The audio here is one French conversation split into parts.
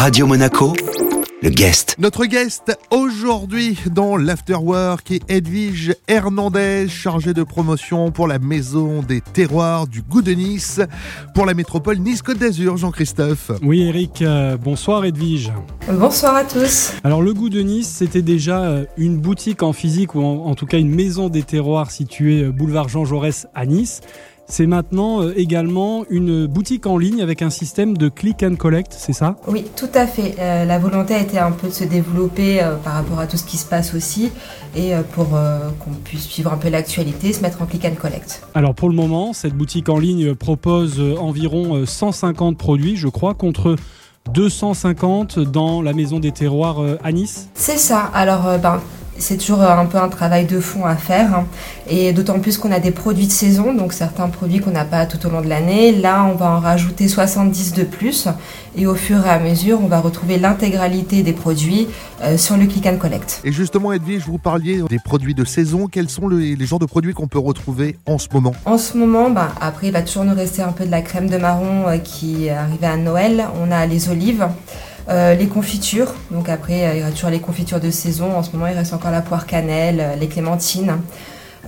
Radio Monaco, le guest. Notre guest aujourd'hui dans l'Afterwork est Edwige Hernandez, chargée de promotion pour la Maison des Terroirs du Goût de Nice, pour la métropole Nice-Côte d'Azur, Jean-Christophe. Oui Eric, euh, bonsoir Edwige. Bonsoir à tous. Alors le Goût de Nice, c'était déjà euh, une boutique en physique ou en, en tout cas une maison des terroirs située euh, boulevard Jean Jaurès à Nice. C'est maintenant euh, également une boutique en ligne avec un système de click and collect, c'est ça? Oui, tout à fait. Euh, la volonté a été un peu de se développer euh, par rapport à tout ce qui se passe aussi et euh, pour qu'on puisse suivre un peu l'actualité, se mettre en click and collect. Alors pour le moment, cette boutique en ligne propose environ euh, 150 produits, je crois, contre 250 dans la maison des terroirs à Nice? C'est ça. Alors, ben, c'est toujours un peu un travail de fond à faire. hein. Et d'autant plus qu'on a des produits de saison, donc certains produits qu'on n'a pas tout au long de l'année. Là, on va en rajouter 70 de plus. Et au fur et à mesure, on va retrouver l'intégralité des produits euh, sur le click and collect. Et justement, Edwige, vous parliez des produits de saison. Quels sont les, les genres de produits qu'on peut retrouver en ce moment? En ce moment, bah, après, il va toujours nous rester un peu de la crème de marron euh, qui est arrivée à Noël. On a les olives, euh, les confitures. Donc après, euh, il y aura toujours les confitures de saison. En ce moment, il reste encore la poire cannelle, euh, les clémentines.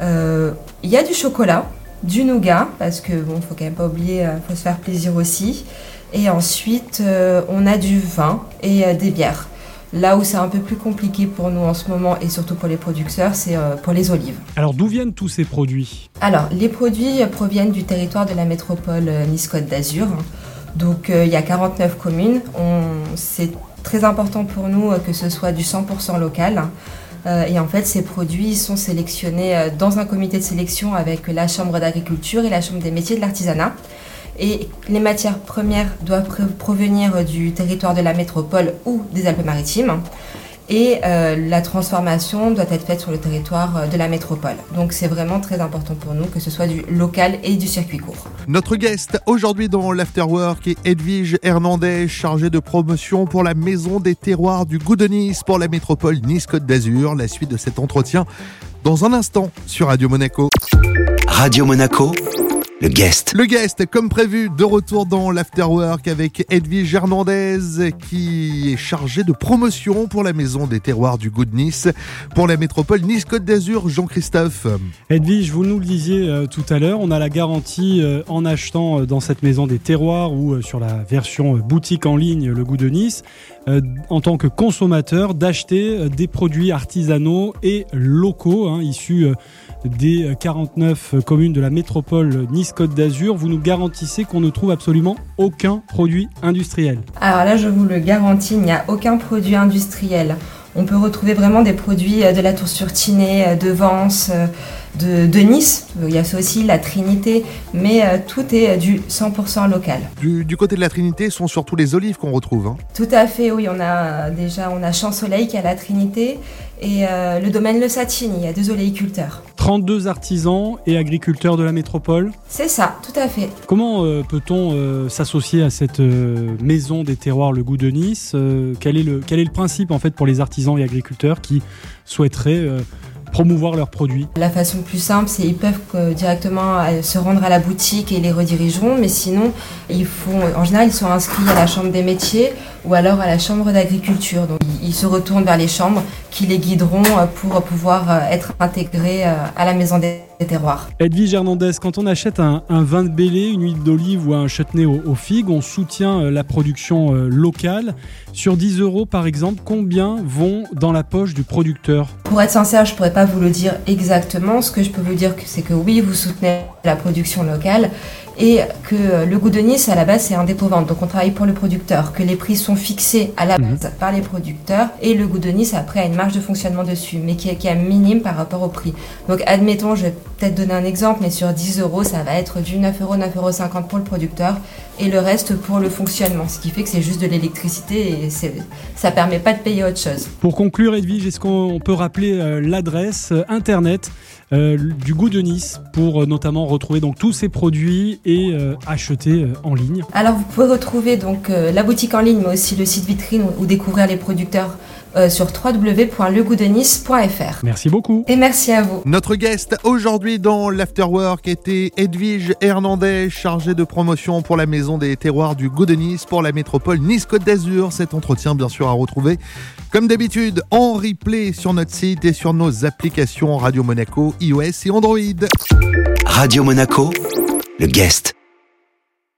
Il y a du chocolat, du nougat, parce que bon, faut quand même pas oublier, faut se faire plaisir aussi. Et ensuite, on a du vin et des bières. Là où c'est un peu plus compliqué pour nous en ce moment et surtout pour les producteurs, c'est pour les olives. Alors d'où viennent tous ces produits? Alors, les produits proviennent du territoire de la métropole Nice-Côte d'Azur. Donc, euh, il y a 49 communes. C'est très important pour nous euh, que ce soit du 100% local. Euh, et en fait, ces produits sont sélectionnés dans un comité de sélection avec la Chambre d'agriculture et la Chambre des métiers de l'artisanat. Et les matières premières doivent pr- provenir du territoire de la métropole ou des Alpes-Maritimes. Et euh, la transformation doit être faite sur le territoire euh, de la métropole. Donc c'est vraiment très important pour nous que ce soit du local et du circuit court. Notre guest aujourd'hui dans l'Afterwork est Edwige Hernandez, chargée de promotion pour la Maison des Terroirs du Goût de Nice, pour la métropole Nice-Côte d'Azur. La suite de cet entretien dans un instant sur Radio Monaco. Radio Monaco, le guest. Le guest, comme prévu, de retour dans l'Afterwork avec Edwige Hernandez, qui est chargée de promotion pour la Maison des Terroirs du Goût de Nice, pour la métropole Nice-Côte d'Azur. Jean-Christophe. Edwige, vous nous le disiez euh, tout à l'heure, on a la garantie euh, en achetant euh, dans cette maison des terroirs ou euh, sur la version euh, boutique en ligne Le Goût de Nice, euh, en tant que consommateur, d'acheter euh, des produits artisanaux et locaux hein, issus euh, des euh, 49 communes de la métropole Nice-Côte d'Azur. Vous nous garantissez qu'on ne trouve absolument aucun produit industriel. Alors là, je vous le garantis, il n'y a aucun produit industriel. On peut retrouver vraiment des produits euh, de la tour sur Tinée, euh, de Vence, euh, de, de Nice. Il y a ça aussi, la Trinité. Mais euh, tout est euh, du 100% local. Du, du côté de la Trinité, ce sont surtout les olives qu'on retrouve. hein. Tout à fait, oui. On a euh, déjà on a Champ Soleil qui a la Trinité et euh, le domaine Le Satine. Il y a deux oléiculteurs. 32 artisans et agriculteurs de la métropole. C'est ça, tout à fait. Comment euh, peut-on euh, s'associer à cette euh, maison des terroirs Le Goût de Nice Euh, quel, est le, quel est le principe en fait pour les artisans et agriculteurs qui souhaiteraient euh, promouvoir leurs produits La façon plus simple, c'est ils peuvent euh, directement euh, se rendre à la boutique et les redirigeront, mais sinon, ils font, en général, ils sont inscrits à la chambre des métiers ou alors à la chambre d'agriculture. Donc, ils, se retournent vers les chambres qui les guideront euh, pour pouvoir euh, être intégrés euh, à la maison des des terroirs. Edwige Hernandez, quand on achète un, un vin de Bélé, une huile d'olive ou un chutney aux, aux figues, on soutient euh, la production euh, locale. Sur 10 euros par exemple, combien vont dans la poche du producteur? Pour être sincère, je pourrais pas vous le dire exactement. Ce que je peux vous dire, c'est que oui, vous soutenez la production locale et que euh, le goût de Nice, à la base, c'est un dépôt-vente. Donc, on travaille pour le producteur, que les prix sont fixés à la base par les producteurs et le goût de Nice, après, a une marge de fonctionnement dessus, mais qui est, qui est minime par rapport au prix. Donc, admettons, je vais peut-être donner un exemple, mais sur 10 euros, ça va être du 9 euros, 9,50 euros pour le producteur et le reste pour le fonctionnement. Ce qui fait que c'est juste de l'électricité et ça permet pas de payer autre chose. Pour conclure, Edwige, est-ce qu'on peut rappeler euh, l'adresse euh, internet euh, du goût de Nice pour notamment retrouver donc tous ces produits et acheter en ligne? Alors vous pouvez retrouver donc la boutique en ligne, mais aussi le site vitrine où découvrir les producteurs euh, sur www.legoudenice.fr. Merci beaucoup. Et merci à vous. Notre guest aujourd'hui dans l'Afterwork était Edwige Hernandez, chargée de promotion pour la Maison des Terroirs du Goût de Nice pour la métropole Nice-Côte d'Azur. Cet entretien, bien sûr, à retrouver, comme d'habitude, en replay sur notre site et sur nos applications Radio Monaco, iOS et Android. Radio Monaco, le guest.